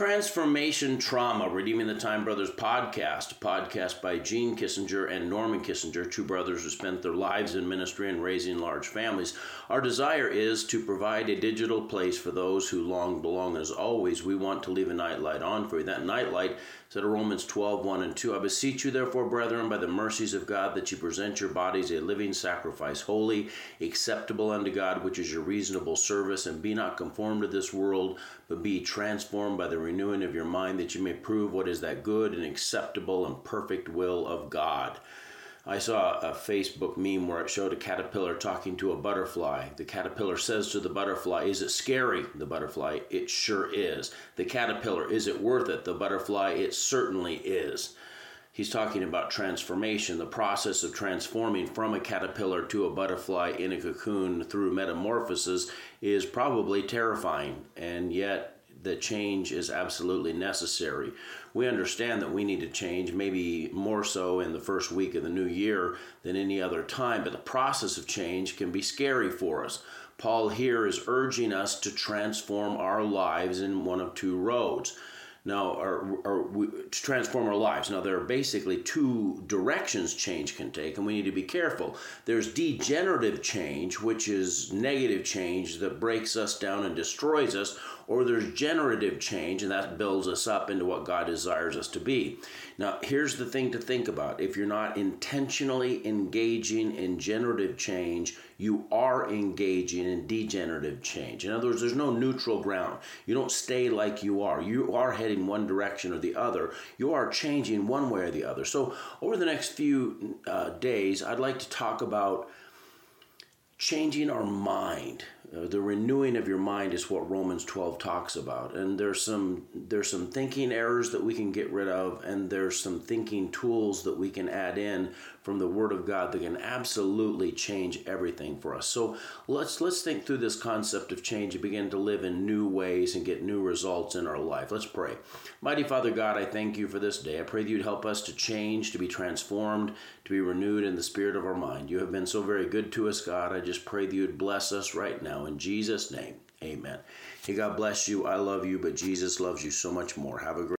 Transformation Trauma, Redeeming the Time Brothers podcast, podcast by Gene Kissinger and Norman Kissinger, two brothers who spent their lives in ministry and raising large families. Our desire is to provide a digital place for those who long belong. As always, we want to leave a nightlight on for you. That nightlight said Romans 12, 1 and 2. I beseech you, therefore, brethren, by the mercies of God, that you present your bodies a living sacrifice, holy, acceptable unto God, which is your reasonable service, and be not conformed to this world, but be transformed by the renewing of your mind, that you may prove what is that good and acceptable and perfect will of God. I saw a Facebook meme where it showed a caterpillar talking to a butterfly. The caterpillar says to the butterfly, Is it scary? The butterfly, It sure is. The caterpillar, Is it worth it? The butterfly, It certainly is. He's talking about transformation, the process of transforming from a caterpillar to a butterfly in a cocoon through metamorphosis is probably terrifying, and yet the change is absolutely necessary. We understand that we need to change, maybe more so in the first week of the new year than any other time, but the process of change can be scary for us. Paul here is urging us to transform our lives in one of two roads now or, or we, to transform our lives now there are basically two directions change can take and we need to be careful there's degenerative change which is negative change that breaks us down and destroys us or there's generative change and that builds us up into what god desires us to be. Now here's the thing to think about. If you're not intentionally engaging in generative change you are engaging in degenerative change. In other words there's no neutral ground. You don't stay like you are. You are heading one direction or the other. You are changing one way or the other. So, over the next few uh, days, I'd like to talk about changing our mind uh, the renewing of your mind is what Romans 12 talks about. And there's some there's some thinking errors that we can get rid of and there's some thinking tools that we can add in from the word of God that can absolutely change everything for us. So let's let's think through this concept of change and begin to live in new ways and get new results in our life. Let's pray. Mighty Father God, I thank you for this day. I pray that you'd help us to change, to be transformed, to be renewed in the spirit of our mind. You have been so very good to us, God. I just pray that you'd bless us right now now. In Jesus' name, amen. Hey, God bless you. I love you, but Jesus loves you so much more. Have a great